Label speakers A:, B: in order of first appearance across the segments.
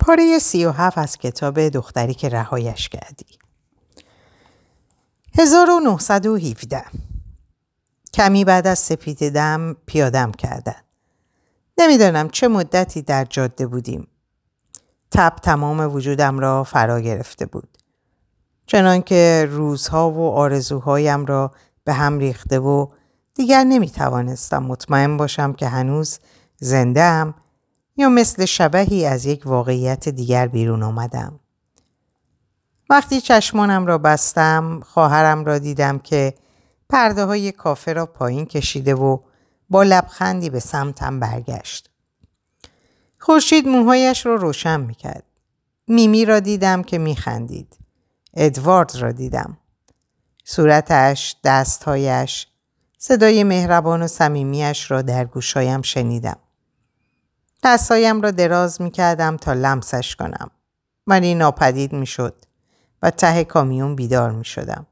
A: پاره سی و هفت از کتاب دختری که رهایش کردی 1917 کمی بعد از سپید دم پیادم کردن. نمی‌دانم چه مدتی در جاده بودیم. تب تمام وجودم را فرا گرفته بود. چنانکه روزها و آرزوهایم را به هم ریخته و دیگر نمی توانستم مطمئن باشم که هنوز زنده هم یا مثل شبهی از یک واقعیت دیگر بیرون آمدم. وقتی چشمانم را بستم خواهرم را دیدم که پرده های کافه را پایین کشیده و با لبخندی به سمتم برگشت. خورشید موهایش را رو روشن می‌کرد. میمی را دیدم که میخندید. ادوارد را دیدم. صورتش، دستهایش، صدای مهربان و صمیمیاش را در گوشایم شنیدم. دستهایم را دراز می کردم تا لمسش کنم. ولی ناپدید می شد و ته کامیون بیدار می شدم.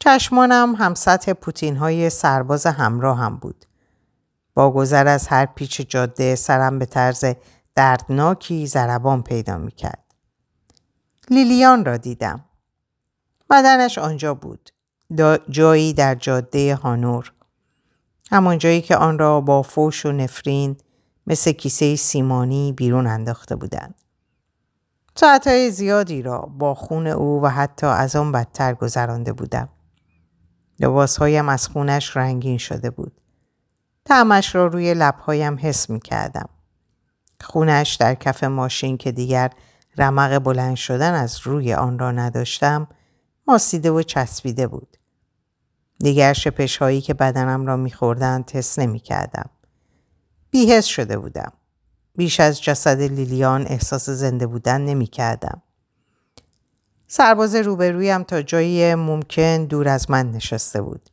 A: چشمانم هم سطح پوتین های سرباز همراه هم بود. با گذر از هر پیچ جاده سرم به طرز دردناکی زربان پیدا می کرد. لیلیان را دیدم. بدنش آنجا بود. جایی در جاده هانور. همان جایی که آن را با فوش و نفرین مثل کیسه سیمانی بیرون انداخته بودند. ساعتهای زیادی را با خون او و حتی از آن بدتر گذرانده بودم. لباسهایم از خونش رنگین شده بود. تعمش را روی لبهایم حس می کردم. خونش در کف ماشین که دیگر رمق بلند شدن از روی آن را نداشتم ماسیده و چسبیده بود. دیگر شپش هایی که بدنم را میخوردند تست نمی کردم. بیهس شده بودم. بیش از جسد لیلیان احساس زنده بودن نمی کردم. سرباز روبرویم تا جایی ممکن دور از من نشسته بود.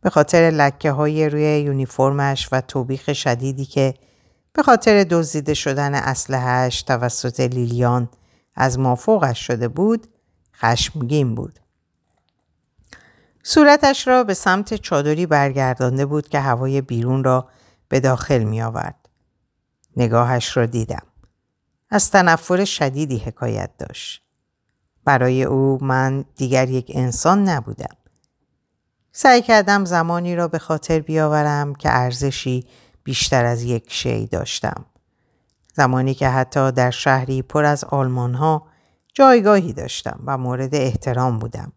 A: به خاطر لکه های روی یونیفرمش و توبیخ شدیدی که به خاطر دزدیده شدن اسلحهاش توسط لیلیان از مافوقش شده بود خشمگین بود. صورتش را به سمت چادری برگردانده بود که هوای بیرون را به داخل می آورد. نگاهش را دیدم. از تنفر شدیدی حکایت داشت. برای او من دیگر یک انسان نبودم. سعی کردم زمانی را به خاطر بیاورم که ارزشی بیشتر از یک شی داشتم. زمانی که حتی در شهری پر از آلمان ها جایگاهی داشتم و مورد احترام بودم.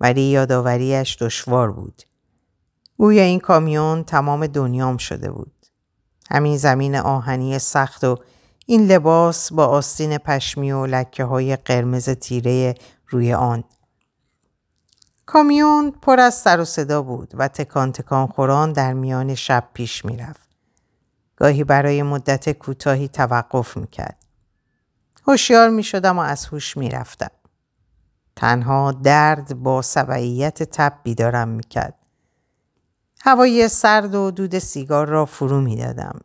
A: ولی یادآوریش دشوار بود. گویا این کامیون تمام دنیام شده بود. همین زمین آهنی سخت و این لباس با آستین پشمی و لکه های قرمز تیره روی آن. کامیون پر از سر و صدا بود و تکان تکان خوران در میان شب پیش می‌رفت. گاهی برای مدت کوتاهی توقف می‌کرد. هوشیار می‌شدم و از هوش می‌رفتم. تنها درد با سبعیت تب بیدارم می‌کرد. هوای سرد و دود سیگار را فرو می‌دادم.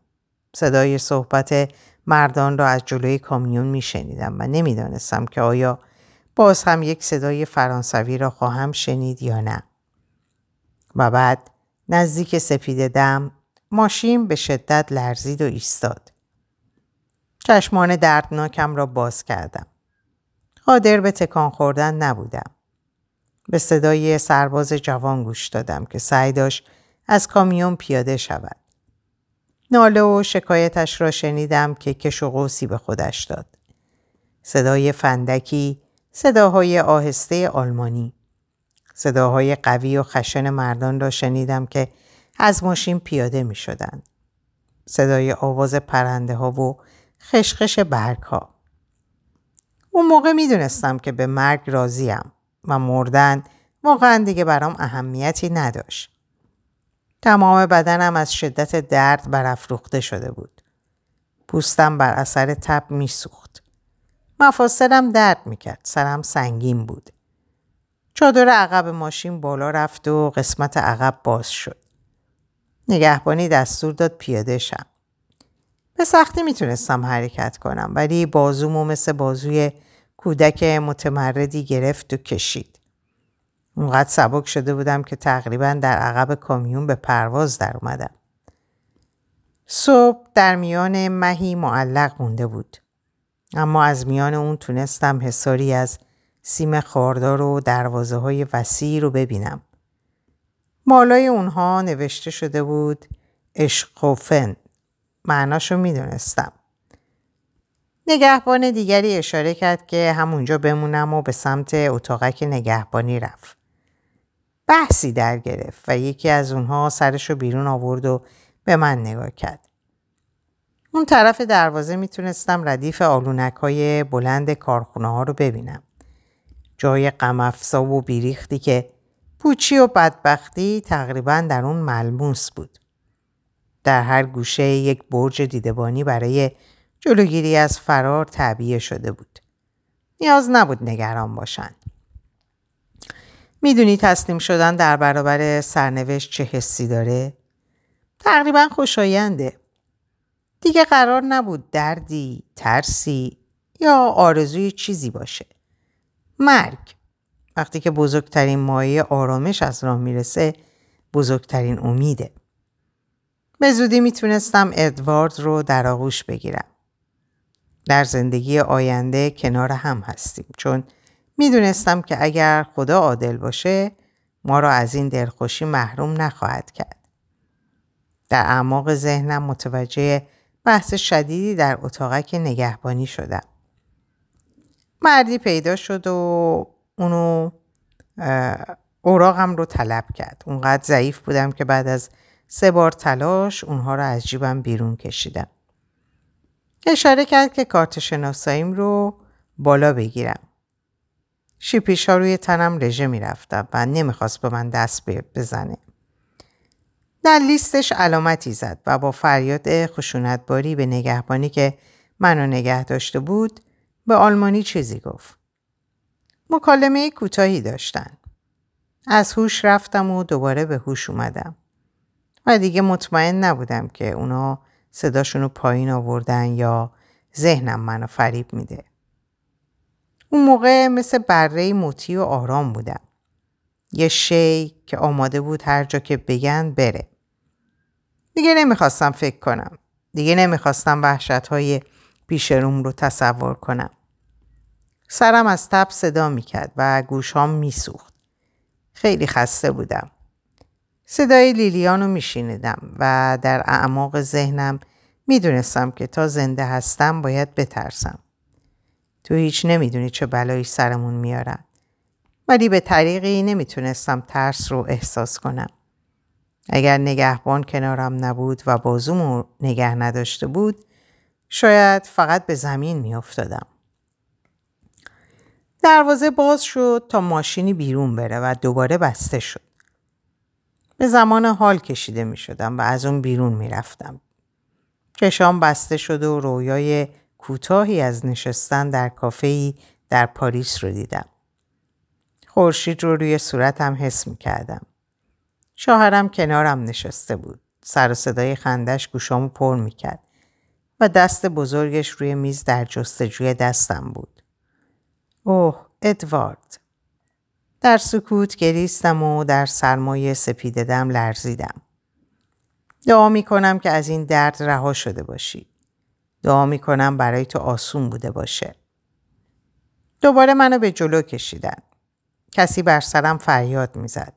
A: صدای صحبت مردان را از جلوی کامیون میشنیدم و نمی‌دانستم که آیا باز هم یک صدای فرانسوی را خواهم شنید یا نه. و بعد نزدیک سپید دم ماشین به شدت لرزید و ایستاد. چشمان دردناکم را باز کردم. قادر به تکان خوردن نبودم. به صدای سرباز جوان گوش دادم که سعی داشت از کامیون پیاده شود. ناله و شکایتش را شنیدم که کش و قوسی به خودش داد. صدای فندکی، صداهای آهسته آلمانی. صداهای قوی و خشن مردان را شنیدم که از ماشین پیاده می شدن. صدای آواز پرنده ها و خشخش برگ ها. اون موقع می دونستم که به مرگ راضیم و مردن واقعا دیگه برام اهمیتی نداشت. تمام بدنم از شدت درد برافروخته شده بود. پوستم بر اثر تب میسوخت. مفاصلم درد می‌کرد. سرم سنگین بود. چادر عقب ماشین بالا رفت و قسمت عقب باز شد. نگهبانی دستور داد پیاده شم. به سختی می‌تونستم حرکت کنم ولی بازومو مثل بازوی کودک متمردی گرفت و کشید. اونقدر سبک شده بودم که تقریبا در عقب کامیون به پرواز در اومدم. صبح در میان مهی معلق مونده بود. اما از میان اون تونستم حساری از سیم خاردار و دروازه های وسیع رو ببینم. مالای اونها نوشته شده بود اشقوفن. معناشو می‌دونستم. نگهبان دیگری اشاره کرد که همونجا بمونم و به سمت اتاقک نگهبانی رفت. بحثی در گرفت و یکی از اونها سرشو بیرون آورد و به من نگاه کرد. اون طرف دروازه می‌تونستم ردیف آلونک های بلند کارخونه ها رو ببینم. جای غمافزا و بیریختی که پوچی و بدبختی تقریبا در اون ملموس بود. در هر گوشه یک برج دیدبانی برای جلوگیری از فرار تعبیه شده بود. نیاز نبود نگران باشند. می‌دونی تسلیم شدن در برابر سرنوشت چه حسی داره؟ تقریبا خوشاینده. دیگه قرار نبود دردی، ترسی یا آرزوی چیزی باشه. مرگ. وقتی که بزرگترین مایه آرامش از راه می‌رسه بزرگترین امیده. به زودی می‌تونستم ادوارد رو در آغوش بگیرم. در زندگی آینده کنار هم هستیم چون می‌دونستم که اگر خدا عادل باشه ما را از این دلخوشی محروم نخواهد کرد. در اعماق ذهنم متوجه بحث شدیدی در اتاقک نگهبانی شدم. مردی پیدا شد و اونو اوراقم رو طلب کرد. اونقدر ضعیف بودم که بعد از سه بار تلاش اونها رو از جیبم بیرون کشیدم. اشاره کرد که کارت شناساییم رو بالا بگیرم. شیپیش ها روی تنم رژه می‌رفتم و نمی‌خواست به من دست بزنه. در لیستش علامتی زد و با فریاد خشونتباری به نگهبانی که منو نگه داشته بود به آلمانی چیزی گفت. مکالمه کوتاهی داشتن. از هوش رفتم و دوباره به هوش اومدم. و دیگه مطمئن نبودم که اونا صداشونو پایین آوردن یا ذهنم منو فریب میده. اون موقع مثل بره موتی و آرام بودم. یه شی که آماده بود هر جا که بگن بره. دیگه نمی‌خواستم فکر کنم. دیگه نمی‌خواستم وحشت های پیش روم رو تصور کنم. سرم از تب صدا می‌کرد و گوشام میسوخت. خیلی خسته بودم. صدای لیلیان رو میشینیدم و در اعماق ذهنم می‌دونستم که تا زنده هستم باید بترسم. تو هیچ نمی‌دونی چه بلایی سرمون میارن. ولی به طریقی نمی‌تونستم ترس رو احساس کنم. اگر نگهبان کنارم نبود و بازومو نگه نداشته بود شاید فقط به زمین میافتادم. دروازه باز شد تا ماشینی بیرون بره و دوباره بسته شد. به زمان حال کشیده می شدم و از اون بیرون می رفتم. چشام بسته شد و رویای کوتاهی از نشستن در کافه‌ای در پاریس رو دیدم. خورشید رو روی صورتم حس می کردم. شوهرم کنارم نشسته بود. سر و صدای خندش گوشامو پر می کرد و دست بزرگش روی میز در جستجوی دستم بود. اوه ادوارد در سکوت گریستم و در سرمایه سپیددم لرزیدم. دعا می کنم که از این درد رها شده باشی. دعا می کنم برای تو آسون بوده باشه. دوباره منو به جلو کشیدن. کسی بر سرم فریاد می‌زد.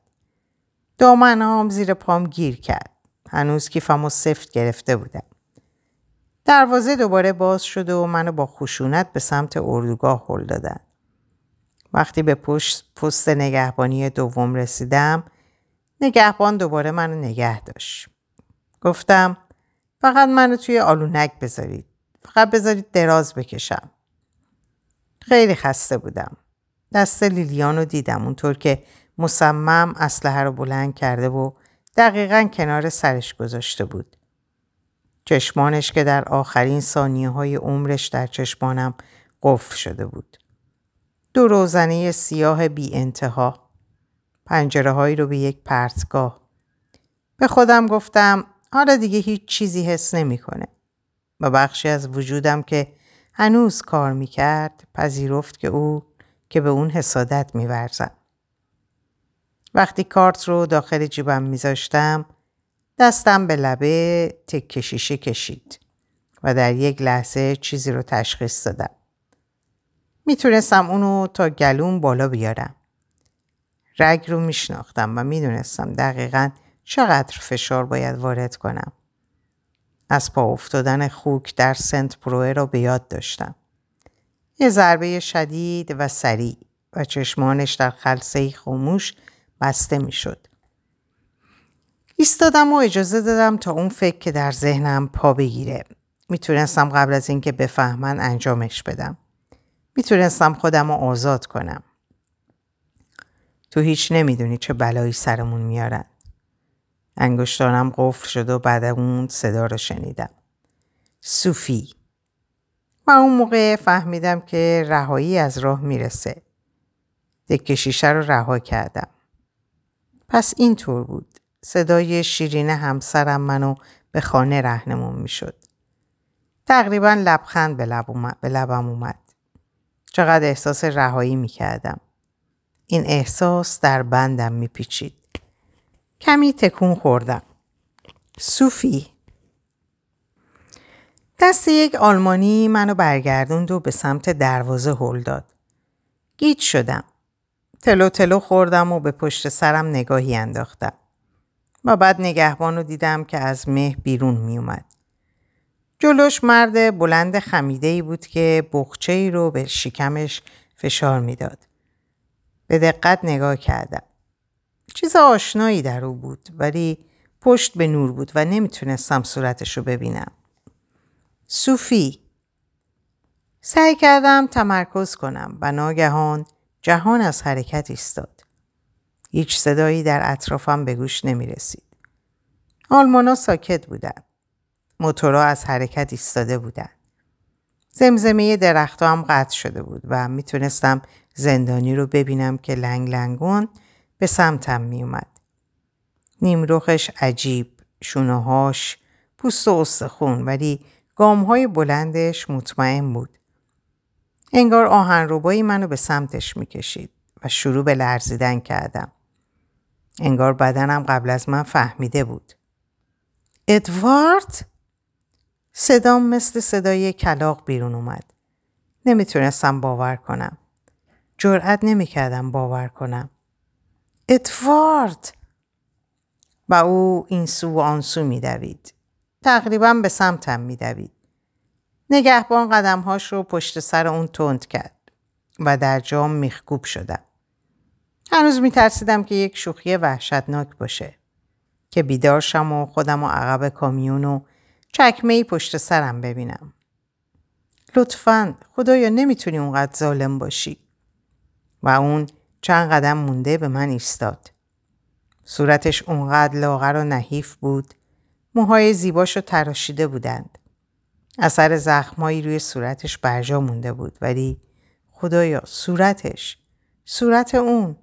A: دامنهام زیر پام گیر کرد. هنوز و سفت گرفته بودم. دروازه دوباره باز شده و منو با خشونت به سمت اردوگاه هل دادن. وقتی به پشت پست نگهبانی دوم رسیدم نگهبان دوباره منو نگه داشت. گفتم فقط منو توی آلونک بذارید. فقط بذارید دراز بکشم. خیلی خسته بودم. دست لیلیان دیدم اونطور که مصمم اسلحه رو بلند کرده و دقیقا کنار سرش گذاشته بود. چشمانش که در آخرین ثانیه های عمرش در چشمانم قفل شده بود. دو روزنه سیاه بی انتها. پنجره هایی رو به یک پرتگاه. به خودم گفتم حالا دیگه هیچ چیزی حس نمی‌کنه. و بخشی از وجودم که هنوز کار می‌کرد پذیرفت که او که به اون حسادت میورزم. وقتی کارت رو داخل جیبم میذاشتم دستم به لبه تک کشیشه کشید و در یک لحظه چیزی رو تشخیص دادم. می‌تونستم اونو تا گلوم بالا بیارم. رگ رو میشناختم و می‌دونستم دقیقا چقدر فشار باید وارد کنم. از پا افتادن خوک در سنت پروه را به یاد داشتم. یه ضربه شدید و سریع و چشمانش در خلصه خاموش بسته می‌شد. ایستادم و اجازه دادم تا اون فکر که در ذهنم پا بگیره. می‌تونستم قبل از اینکه بفهمن انجامش بدم. می‌تونستم خودم رو آزاد کنم. تو هیچ نمی‌دونی چه بلایی سرمون میارن. انگشتانم قفل شد و بعد اون صدا رو شنیدم. صوفی و اون موقع فهمیدم که رهایی از راه می‌رسه. دکه شیشه رو رها کردم. پس اینطور بود. صدای شیرین همسرم منو به خانه رهنمون می‌شد. تقریبا لبخند به, لب به لبم اومد. چقدر احساس رهایی می‌کردم. این احساس در بندم میپیچید. کمی تکون خوردم. صوفی دست یک آلمانی منو برگردوند و به سمت دروازه هل داد. گیت شدم. تلو تلو خوردم و به پشت سرم نگاهی انداختم. و بعد نگهبان رو دیدم که از مه بیرون می اومد. جلوش مرد بلند خمیده ای بود که بخچه ای رو به شکمش فشار می‌داد. به دقت نگاه کردم. چیز آشنایی در او بود ولی پشت به نور بود و نمی‌تونستم صورتش رو ببینم. صوفی سعی کردم تمرکز کنم و ناگهان جهان از حرکت ایستاد. هیچ صدایی در اطرافم به گوش نمی رسید. آلمانا ساکت بودند. موتورها از حرکت ایستاده بودند. زمزمه درختها هم قطع شده بود و می‌تونستم زندانی رو ببینم که لنگ لنگون به سمتم میومد. نیمروخش عجیب، شونههاش پوست و استخون ولی گامهای بلندش مطمئن بود. انگار آهنربایی منو به سمتش می‌کشید و شروع به لرزیدن کردم. انگار بدنم قبل از من فهمیده بود. ادوارد؟ صدام مثل صدای کلاق بیرون اومد. نمی‌تونستم باور کنم. جرأت نمی‌کردم باور کنم. ادوارد! و او این سو و آن سو میدوید. تقریبا به سمتم میدوید. نگهبان قدمهاش رو پشت سر اون تند کرد و در جام میخکوب شدم. هنوز میترسیدم که یک شوخی وحشتناک باشه. که بیدارشم و خودم و عقب کامیون و چکمه ای پشت سرم ببینم. لطفا خدایا نمی‌تونی اونقدر ظالم باشی. و اون چند قدم مونده به من ایستاد. صورتش اونقدر لاغر و نحیف بود. موهای زیباش رو تراشیده بودند. اثر زخمایی روی صورتش برجا مونده بود ولی خدایا صورتش صورت اون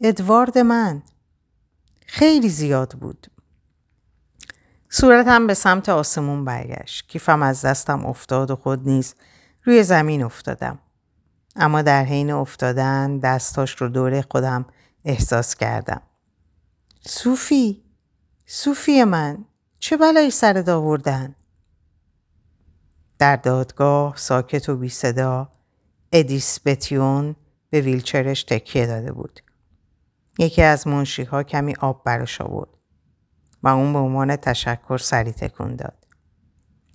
A: ادوارد من خیلی زیاد بود. صورتم به سمت آسمون برگشت. کیفم از دستم افتاد و خود نیز روی زمین افتادم. اما در حین افتادن دستاش رو دور خودم احساس کردم. صوفی صوفی من چه بلایی سر آوردن؟ در دادگاه ساکت و بی صدا ادیس بتیون به ویلچرش تکیه داده بود. یکی از منشیها کمی آب براش آورد و اون به عنوان تشکر سری تکون داد.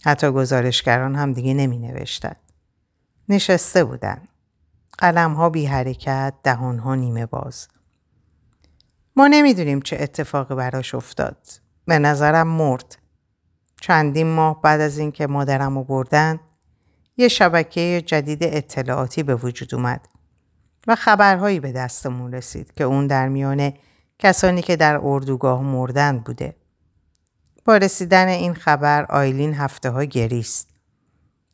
A: حتی گزارشگران هم دیگه نمی نوشتن. نشسته بودن. قلم ها بی حرکت، دهان ها نیمه باز. ما نمی‌دونیم چه اتفاقی براش افتاد. به نظرم مرد. چندین ماه بعد از اینکه مادرم رو بردن یه شبکه جدید اطلاعاتی به وجود اومد و خبرهایی به دستمون رسید که اون در میان کسانی که در اردوگاه مردن بوده. با رسیدن این خبر آیلین هفته ها گریست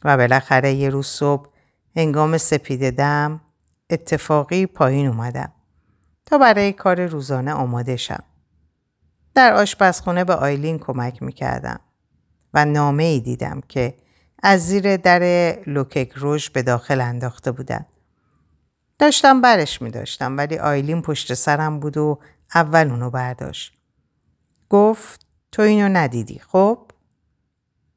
A: و بالاخره یه روز صبح هنگام سپید دم اتفاقی پایین اومدم تا برای کار روزانه آماده شم. در آشپزخونه به آیلین کمک می‌کردم و نامه ای دیدم که از زیر در لوکک روش به داخل انداخته بودن. داشتم برش می داشتم ولی آیلین پشت سرم بود و اول اونو برداشت. گفت تو اینو ندیدی خب؟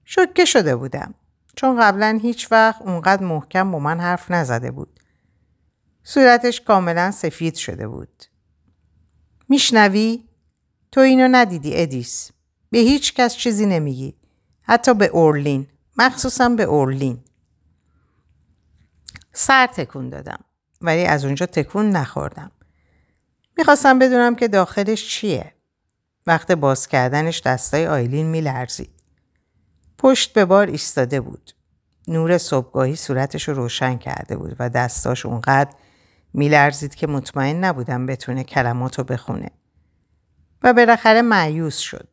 A: شکه شده بودم چون قبلا هیچ وقت اونقدر محکم با من حرف نزده بود. صورتش کاملا سفید شده بود. میشنوی؟ تو اینو ندیدی ادیس. به هیچ کس چیزی نمیگی. حتی به اورلین. مخصوصا به اورلین. سر تکون دادم. ولی از اونجا تکون نخوردم. می‌خواستم بدونم که داخلش چیه. وقت باز کردنش دستای آیلین میلرزید. پشت به بار ایستاده بود. نور صبحگاهی صورتش رو روشن کرده بود و دستاش اونقدر میلرزید که مطمئن نبودم بتونه کلمات رو بخونه. و بالاخره معیوس شد.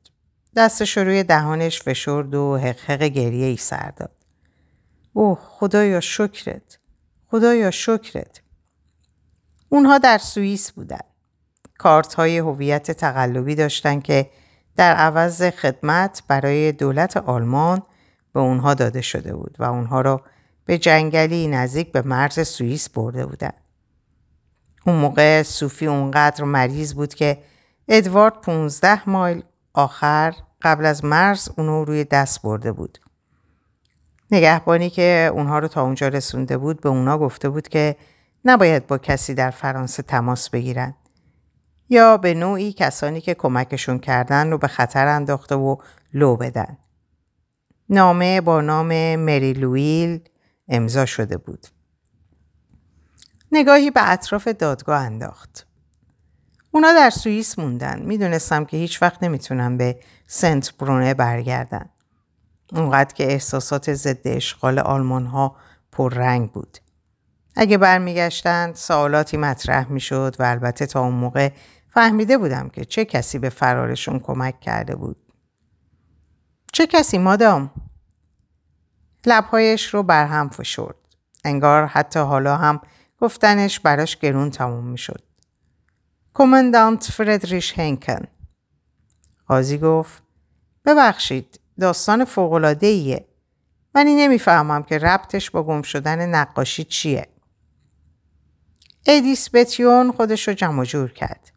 A: دستش روی دهانش فشرد و حقحق گریه ای سر داد. اوه خدایا شکرت. خدایا شکرت. اونها در سوئیس بودن. کارت های هویت تقلبی داشتن که در عوض خدمت برای دولت آلمان به اونها داده شده بود و اونها را به جنگلی نزدیک به مرز سوئیس برده بودند. اون موقع صوفی اونقدر مریض بود که ادوارد 15 مایل آخر قبل از مرز اونو روی دست برده بود. نگهبانی که اونها رو تا اونجا رسونده بود به اونا گفته بود که نباید با کسی در فرانسه تماس بگیرن یا به نوعی کسانی که کمکشون کردن رو به خطر انداخته و لو بدن. نامه با نام مری لویل امضا شده بود. نگاهی به اطراف دادگاه انداخت. اونا در سوئیس موندن. می‌دونستم که هیچ وقت نمی‌تونن به سنت برونه برگردن. اونقدر که احساسات ضد اشغال آلمان ها پررنگ بود. اگه برمیگشتند سوالاتی مطرح می‌شد و البته تا اون موقع فهمیده بودم که چه کسی به فرارشون کمک کرده بود. چه کسی مادام؟ لبهایش رو برهم فشرد. انگار حتی حالا هم گفتنش براش گرون تموم می شد. کمندانت فردریش هنکن. قاضی گفت ببخشید داستان فوقلاده ایه. ولی نمی‌فهمم که ربطش با گم شدن نقاشی چیه. ادیس بتیون خودش رو جمع جور کرد.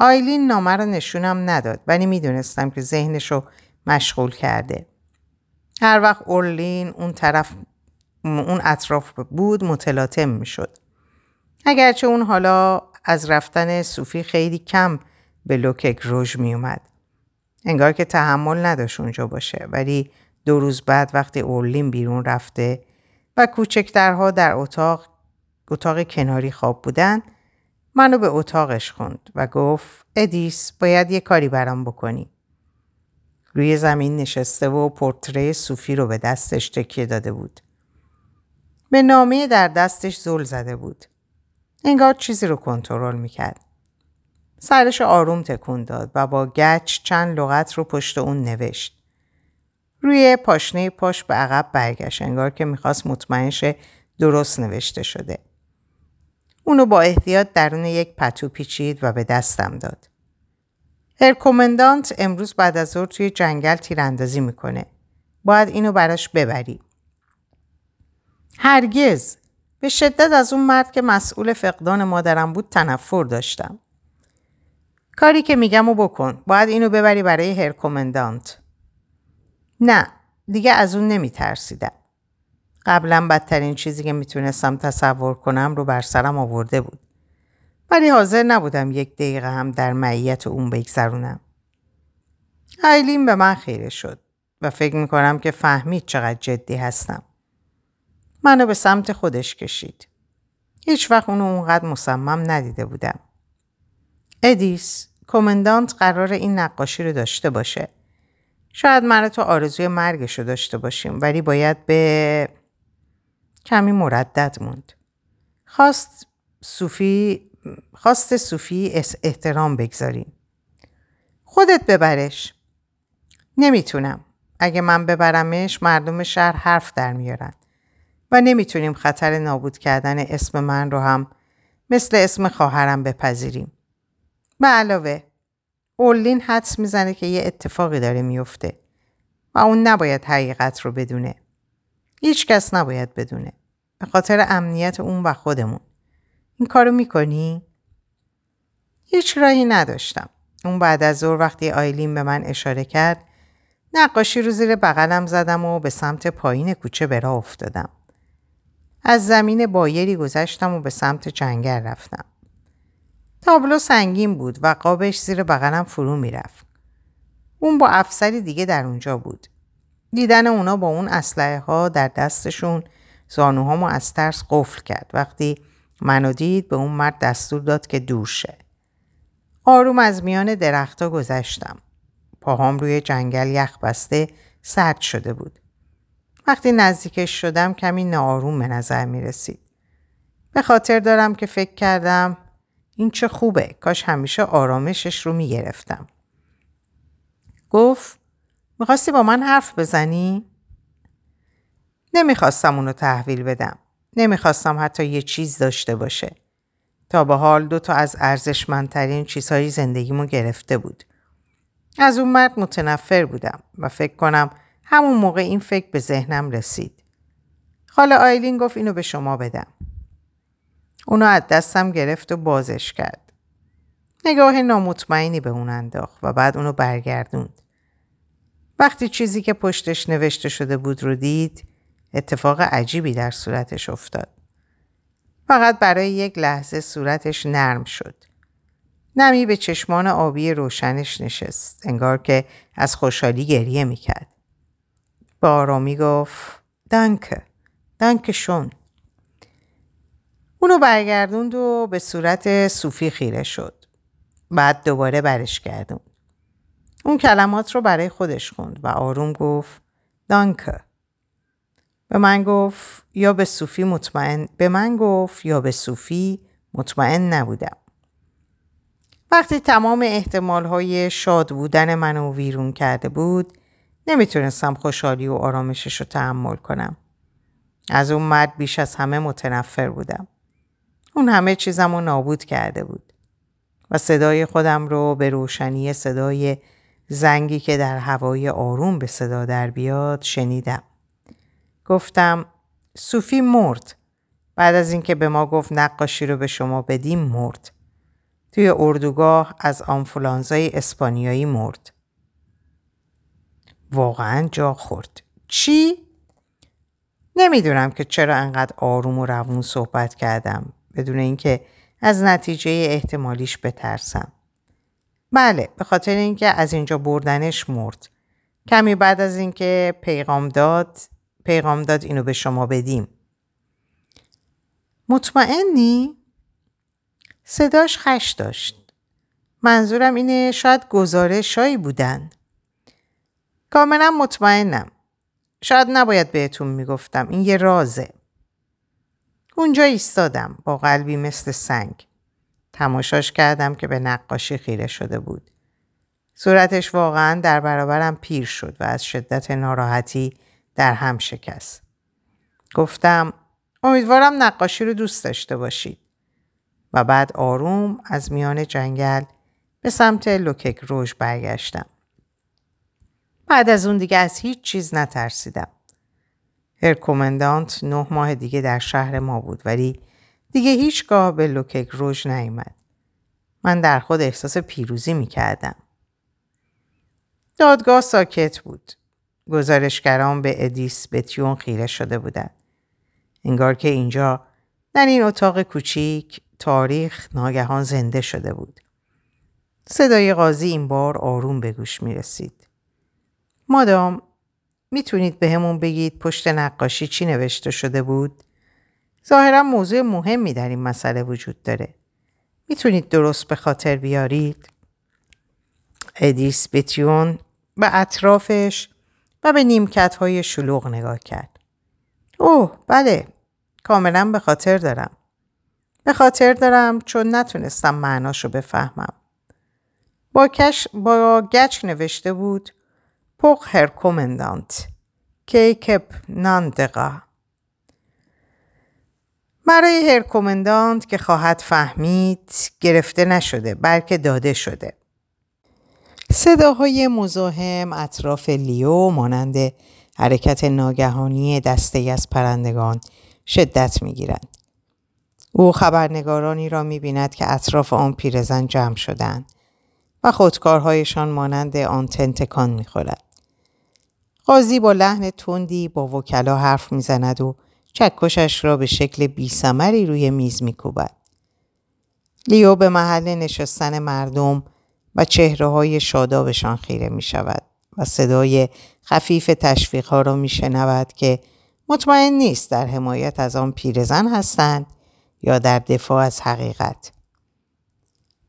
A: آیلین نامه رو نشونم نداد ولی می‌دونستم که ذهنش رو مشغول کرده. هر وقت اورلین اون طرف اون اطراف بود متلاطم می‌شد. اگرچه اون حالا از رفتن سوفی خیلی کم به Le Coq Rouge می اومد. انگار که تحمل نداشت اونجا باشه ولی دو روز بعد وقتی اورلین بیرون رفته و کوچکترها در اتاق اتاق کناری خواب بودن منو به اتاقش خوند و گفت ادیس باید یه کاری برام بکنی. روی زمین نشسته و پورتری صوفی رو به دستش تکیه داده بود. به نامه در دستش زل زده بود. انگار چیزی رو کنترل می‌کرد. سرش آروم تکون داد و با گچ چند لغت رو پشت اون نوشت. روی پاشنه پاش به عقب برگشت انگار که می‌خواست مطمئن شه درست نوشته شده. اونو با احتیاط درون یک پتو پیچید و به دستم داد. هرکومندانت امروز بعد از ظهر توی جنگل تیراندازی می‌کنه. باید اینو براش ببری. هرگز به شدت از اون مرد که مسئول فقدان مادرم بود تنفر داشتم. کاری که میگم و بکن. باید اینو ببری برای هرکومندانت. نه دیگه از اون نمی ترسیدم. قبلا بدترین چیزی که می‌تونستم تصور کنم رو بر سرم آورده بود. ولی حاضر نبودم یک دقیقه هم در معیت اون بگذرونم. ایلین به من خیره شد و فکر می‌کنم که فهمید چقدر جدی هستم. منو به سمت خودش کشید. هیچ وقت اونو اونقدر مصمم ندیده بودم. ادیس، کمندانت قرار این نقاشی رو داشته باشه. شاید من تو آرزوی مرگش رو داشته باشیم ولی باید به کمی مردد موند. خواست صوفی خواست صوفی احترام بگذاریم. خودت ببرش. نمی‌تونم. اگه من ببرمش مردم شهر حرف در میارن. و نمی‌تونیم خطر نابود کردن اسم من رو هم مثل اسم خواهرم بپذیریم. به علاوه اولین حدس می‌زنه که یه اتفاقی داره میفته و اون نباید حقیقت رو بدونه. هیچ کس نباید بدونه. به خاطر امنیت اون و خودمون. این کارو می‌کنی؟ هیچ راهی نداشتم. اون بعد از ظهر وقتی آیلین به من اشاره کرد نقاشی رو زیر بغلم زدم و به سمت پایین کوچه به راه افتادم. از زمین بایری گذشتم و به سمت جنگل رفتم. تابلو سنگین بود و قابش زیر بغلم فرو می‌رفت. اون با افسری دیگه در اونجا بود. دیدن اونا با اون اسلحه ها در دستشون زانوهامو از ترس قفل کرد. وقتی منو دید به اون مرد دستور داد که دور شه. آروم از میان درختها گذشتم. پاهام روی جنگل یخ بسته سرد شده بود. وقتی نزدیکش شدم کمی ناآروم به نظر می رسید. به خاطر دارم که فکر کردم این چه خوبه کاش همیشه آرامشش رو می گرفتم. گفت می‌خواستی با من حرف بزنی؟ نمی‌خواستم اونو تحویل بدم. نمی‌خواستم حتی یه چیز داشته باشه. تا به حال دو تا از ارزشمندترین چیزهای زندگیمو گرفته بود. از اون مرد متنفر بودم و فکر کنم همون موقع این فکر به ذهنم رسید. خاله آیلین گفت اینو به شما بدم. اونو از دستم گرفت و بازش کرد. نگاه نامطمئنی به اون انداخت و بعد اونو برگردوند. وقتی چیزی که پشتش نوشته شده بود رو دید اتفاق عجیبی در صورتش افتاد. فقط برای یک لحظه صورتش نرم شد. نمی به چشمان آبی روشنش نشست. انگار که از خوشحالی گریه می‌کرد. با آرامی گفت دنکه دنک شون. اونو برگردوند و به صورت صوفی خیره شد. بعد دوباره برش گردوند. اون کلمات رو برای خودش خوند و آروم گفت دانکه. به من گفت یا به صوفی مطمئن به من گفت یا به صوفی مطمئن نبودم. وقتی تمام احتمال های شاد بودن منو ویرون کرده بود نمی‌تونستم خوشحالی و آرامشش رو تحمل کنم. از اون مرد بیش از همه متنفر بودم. اون همه چیزم رو نابود کرده بود. و صدای خودم رو به روشنی صدای زنگی که در هوای آروم به صدا در بیاد شنیدم. گفتم صوفی مرد. بعد از اینکه به ما گفت نقاشی رو به شما بدیم مرد. توی اردوگاه از آنفولانزای اسپانیایی مرد. واقعا جا خورد. چی؟ نمی‌دونم که چرا انقدر آروم و روون صحبت کردم بدون اینکه از نتیجه احتمالیش بترسم. بله به خاطر اینکه از اینجا بردنش مرد. کمی بعد از اینکه پیغام داد پیغام داد اینو به شما بدیم. مطمئنی؟ صداش خش داشت. منظورم اینه شاید گزارشهایی بودن. کاملا مطمئنم. شاید نباید بهتون می‌گفتم. این یه رازه. اونجا ایستادم با قلبی مثل سنگ. تماشاش کردم که به نقاشی خیره شده بود. صورتش واقعا در برابرم پیر شد و از شدت ناراحتی در هم شکست. گفتم امیدوارم نقاشی رو دوست داشته باشید. و بعد آروم از میان جنگل به سمت لوکک روش برگشتم. بعد از اون دیگه از هیچ چیز نترسیدم. هرکومندانت نه ماه دیگه در شهر ما بود ولی دیگه هیچگاه به لوکک روژ نیامد. من در خود احساس پیروزی می کردم. دادگاه ساکت بود. گزارشگران به ادیس بتیون خیره شده بودند. انگار که اینجا در این اتاق کوچیک تاریخ ناگهان زنده شده بود. صدای قاضی این بار آروم به گوش می رسید. مادام می‌تونید به بگید پشت نقاشی چی نوشته شده بود؟ ظاهرا موضوع مهمی در این مسئله وجود داره. می‌تونید درست به خاطر بیارید؟ ادیس بتیون به اطرافش و به نیمکت های شلوغ نگاه کرد. اوه بله کاملا به خاطر دارم. به خاطر دارم چون نتونستم معناشو بفهمم. با, کش با گچ نوشته بود پوق هر کومندانت کیکپ ناندقا برای هر کومندانت که خواهد فهمید گرفته نشده بلکه داده شده. صداهای مزاحم اطراف لیو مانند حرکت ناگهانی دسته از پرندگان شدت می گیرند. او خبرنگارانی را می بیند که اطراف آن پیرزن جمع شدند و خودکارهایشان مانند آنتن تکان می خورد. قاضی با لحن تندی با وکلا حرف می‌زند و چکشش را به شکل بیسمری روی میز میکوبد. لیو به محل نشستن مردم و چهره های شادابشان خیره می شود و صدای خفیف تشویق ها را می شنود که مطمئن نیست در حمایت از آن پیرزن هستند یا در دفاع از حقیقت.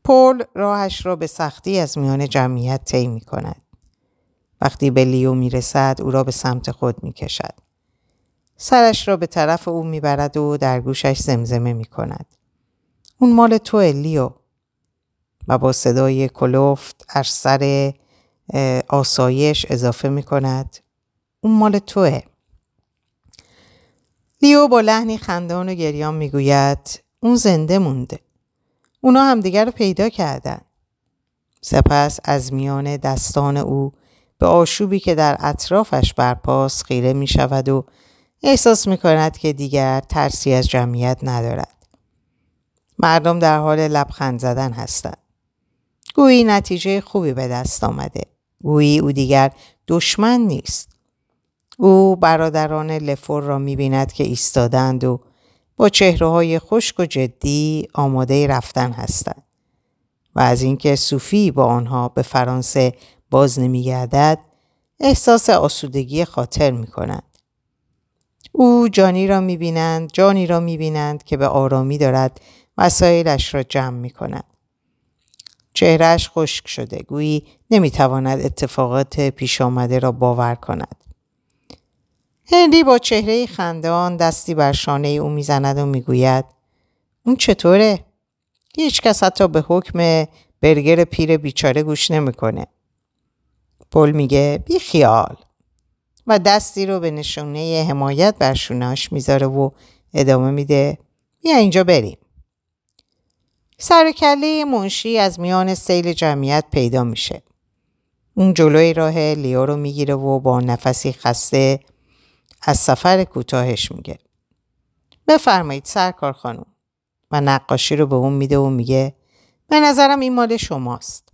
A: پول راهش را به سختی از میان جمعیت طی می کند. وقتی به لیو می رسد او را به سمت خود می کشد. سرش را به طرف او می برد و در گوشش زمزمه می کند. اون مال تو لیو و با صدای کلوفت از سر آسایش اضافه می کند. اون مال توه. لیو با لحنی خندان و گریان می‌گوید اون زنده مونده. اونا همدیگر رو پیدا کردن. سپس از میان دستان او به آشوبی که در اطرافش برپاس خیره می شود و احساس می کند که دیگر ترسی از جمعیت ندارد. مردم در حال لبخند زدن هستند. گویی نتیجه خوبی به دست آمده. گویی او دیگر دشمن نیست. او برادران لفور را می بیند که ایستادند و با چهره های خشک و جدی آماده رفتن هستند. و از اینکه صوفی با آنها به فرانسه باز نمیگردد احساس آسودگی خاطر می کند. او جانی را می بینند، جانی را می بینند که به آرامی دارد وسایلش را جمع می کند. چهرهش خشک شده گویی نمی‌تواند اتفاقات پیش آمده را باور کند. هنری با چهره خندان دستی بر شانه او می‌زند و می‌گوید اون چطوره؟ هیچ کس حتی به حکم برگر پیر بیچاره گوش نمی‌کنه. پل میگه بی خیال و دستی رو به نشونه حمایت بر شونهاش می‌ذاره و ادامه میده بیا اینجا بریم. سرکله منشی از میان سیل جمعیت پیدا میشه. اون جلوی راه لیو رو می‌گیره و با نفسی خسته از سفر کوتاهش میگه. بفرمایید سرکار خانم و نقاشی رو به اون میده و میگه به نظرم این مال شماست.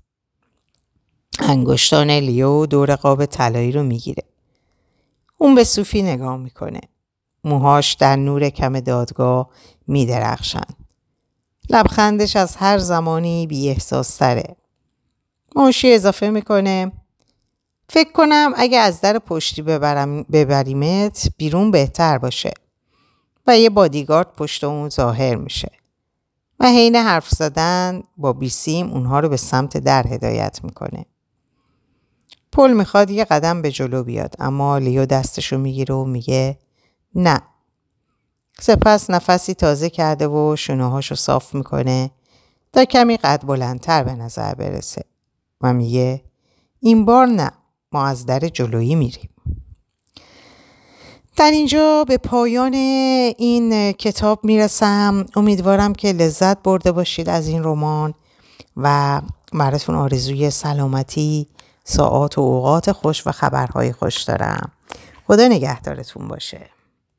A: انگشتان لیو دور قاب طلایی رو می‌گیره. اون به صوفی نگاه می‌کنه. موهاش در نور کم دادگاه میدرخشند. لبخندش از هر زمانی بی احساس تره. منشی اضافه می‌کنه فکر کنم اگه از در پشتی ببرم ببریمت بیرون بهتر باشه و یه بادیگارد پشت اون ظاهر میشه و حین حرف زدن با بیسیم اونها رو به سمت در هدایت می‌کنه. پل می‌خواد یه قدم به جلو بیاد اما لیو دستشو می‌گیره و میگه نه. سپس نفسی تازه کرده و شنوهاشو صاف می‌کنه تا کمی قد بلندتر به نظر برسه و میگه این بار نه ما از در جلویی میریم. در اینجا به پایان این کتاب می‌رسم. امیدوارم که لذت برده باشید از این رمان و براتون آرزوی سلامتی ساعات و اوقات خوش و خبرهای خوش دارم. خدا نگهدارتون باشه.